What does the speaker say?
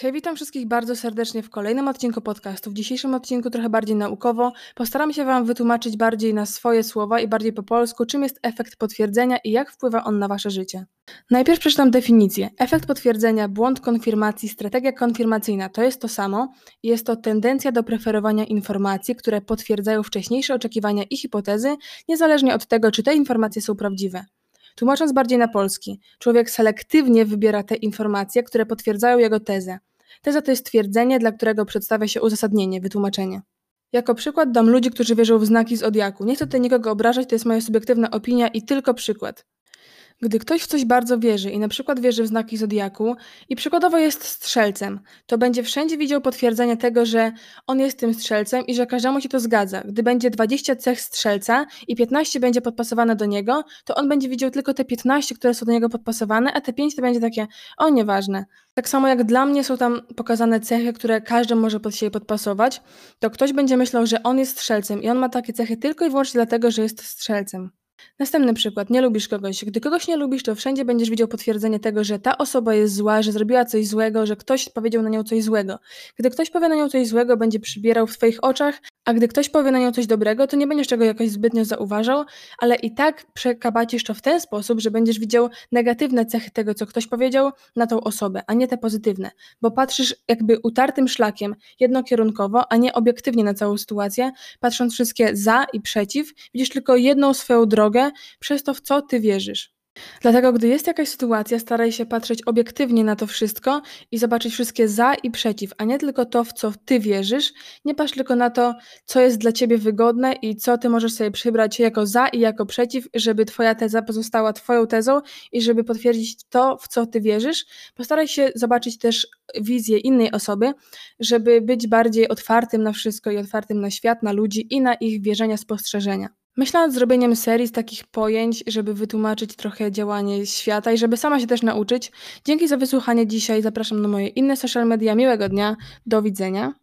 Hej, witam wszystkich bardzo serdecznie w kolejnym odcinku podcastu. W dzisiejszym odcinku trochę bardziej naukowo. Postaram się Wam wytłumaczyć bardziej na swoje słowa i bardziej po polsku, czym jest efekt potwierdzenia i jak wpływa on na Wasze życie. Najpierw przeczytam definicję. Efekt potwierdzenia, błąd konfirmacji, strategia konfirmacyjna to jest to samo. Jest to tendencja do preferowania informacji, które potwierdzają wcześniejsze oczekiwania i hipotezy, niezależnie od tego, czy te informacje są prawdziwe. Tłumacząc bardziej na polski, człowiek selektywnie wybiera te informacje, które potwierdzają jego tezę. Teza to jest twierdzenie, dla którego przedstawia się uzasadnienie, wytłumaczenie. Jako przykład dam ludzi, którzy wierzą w znaki zodiaku. Nie chcę tutaj nikogo obrażać, to jest moja subiektywna opinia i tylko przykład. Gdy ktoś w coś bardzo wierzy i na przykład wierzy w znaki zodiaku i przykładowo jest strzelcem, to będzie wszędzie widział potwierdzenie tego, że on jest tym strzelcem i że każdemu się to zgadza. Gdy będzie 20 cech strzelca i 15 będzie podpasowane do niego, to on będzie widział tylko te 15, które są do niego podpasowane, a te 5 to będzie takie, o nieważne. Tak samo jak dla mnie są tam pokazane cechy, które każdy może pod siebie podpasować, to ktoś będzie myślał, że on jest strzelcem i on ma takie cechy tylko i wyłącznie dlatego, że jest strzelcem. Następny przykład. Nie lubisz kogoś. Gdy kogoś nie lubisz, to wszędzie będziesz widział potwierdzenie tego, że ta osoba jest zła, że zrobiła coś złego, że ktoś powiedział na nią coś złego. Gdy ktoś powie na nią coś złego, będzie przybierał w twoich oczach a gdy ktoś powie na nią coś dobrego, to nie będziesz tego jakoś zbytnio zauważał, ale i tak przekabacisz to w ten sposób, że będziesz widział negatywne cechy tego, co ktoś powiedział na tą osobę, a nie te pozytywne, bo patrzysz jakby utartym szlakiem, jednokierunkowo, a nie obiektywnie na całą sytuację, patrząc wszystkie za i przeciw, widzisz tylko jedną swoją drogę przez to, w co ty wierzysz. Dlatego, gdy jest jakaś sytuacja, staraj się patrzeć obiektywnie na to wszystko i zobaczyć wszystkie za i przeciw, a nie tylko to, w co ty wierzysz. Nie patrz tylko na to, co jest dla ciebie wygodne i co ty możesz sobie przybrać jako za i jako przeciw, żeby twoja teza pozostała twoją tezą i żeby potwierdzić to, w co ty wierzysz. Postaraj się zobaczyć też wizję innej osoby, żeby być bardziej otwartym na wszystko i otwartym na świat, na ludzi i na ich wierzenia, spostrzeżenia. Myślę nad zrobieniem serii z takich pojęć, żeby wytłumaczyć trochę działanie świata i żeby sama się też nauczyć. Dzięki za wysłuchanie dzisiaj. Zapraszam na moje inne social media. Miłego dnia. Do widzenia.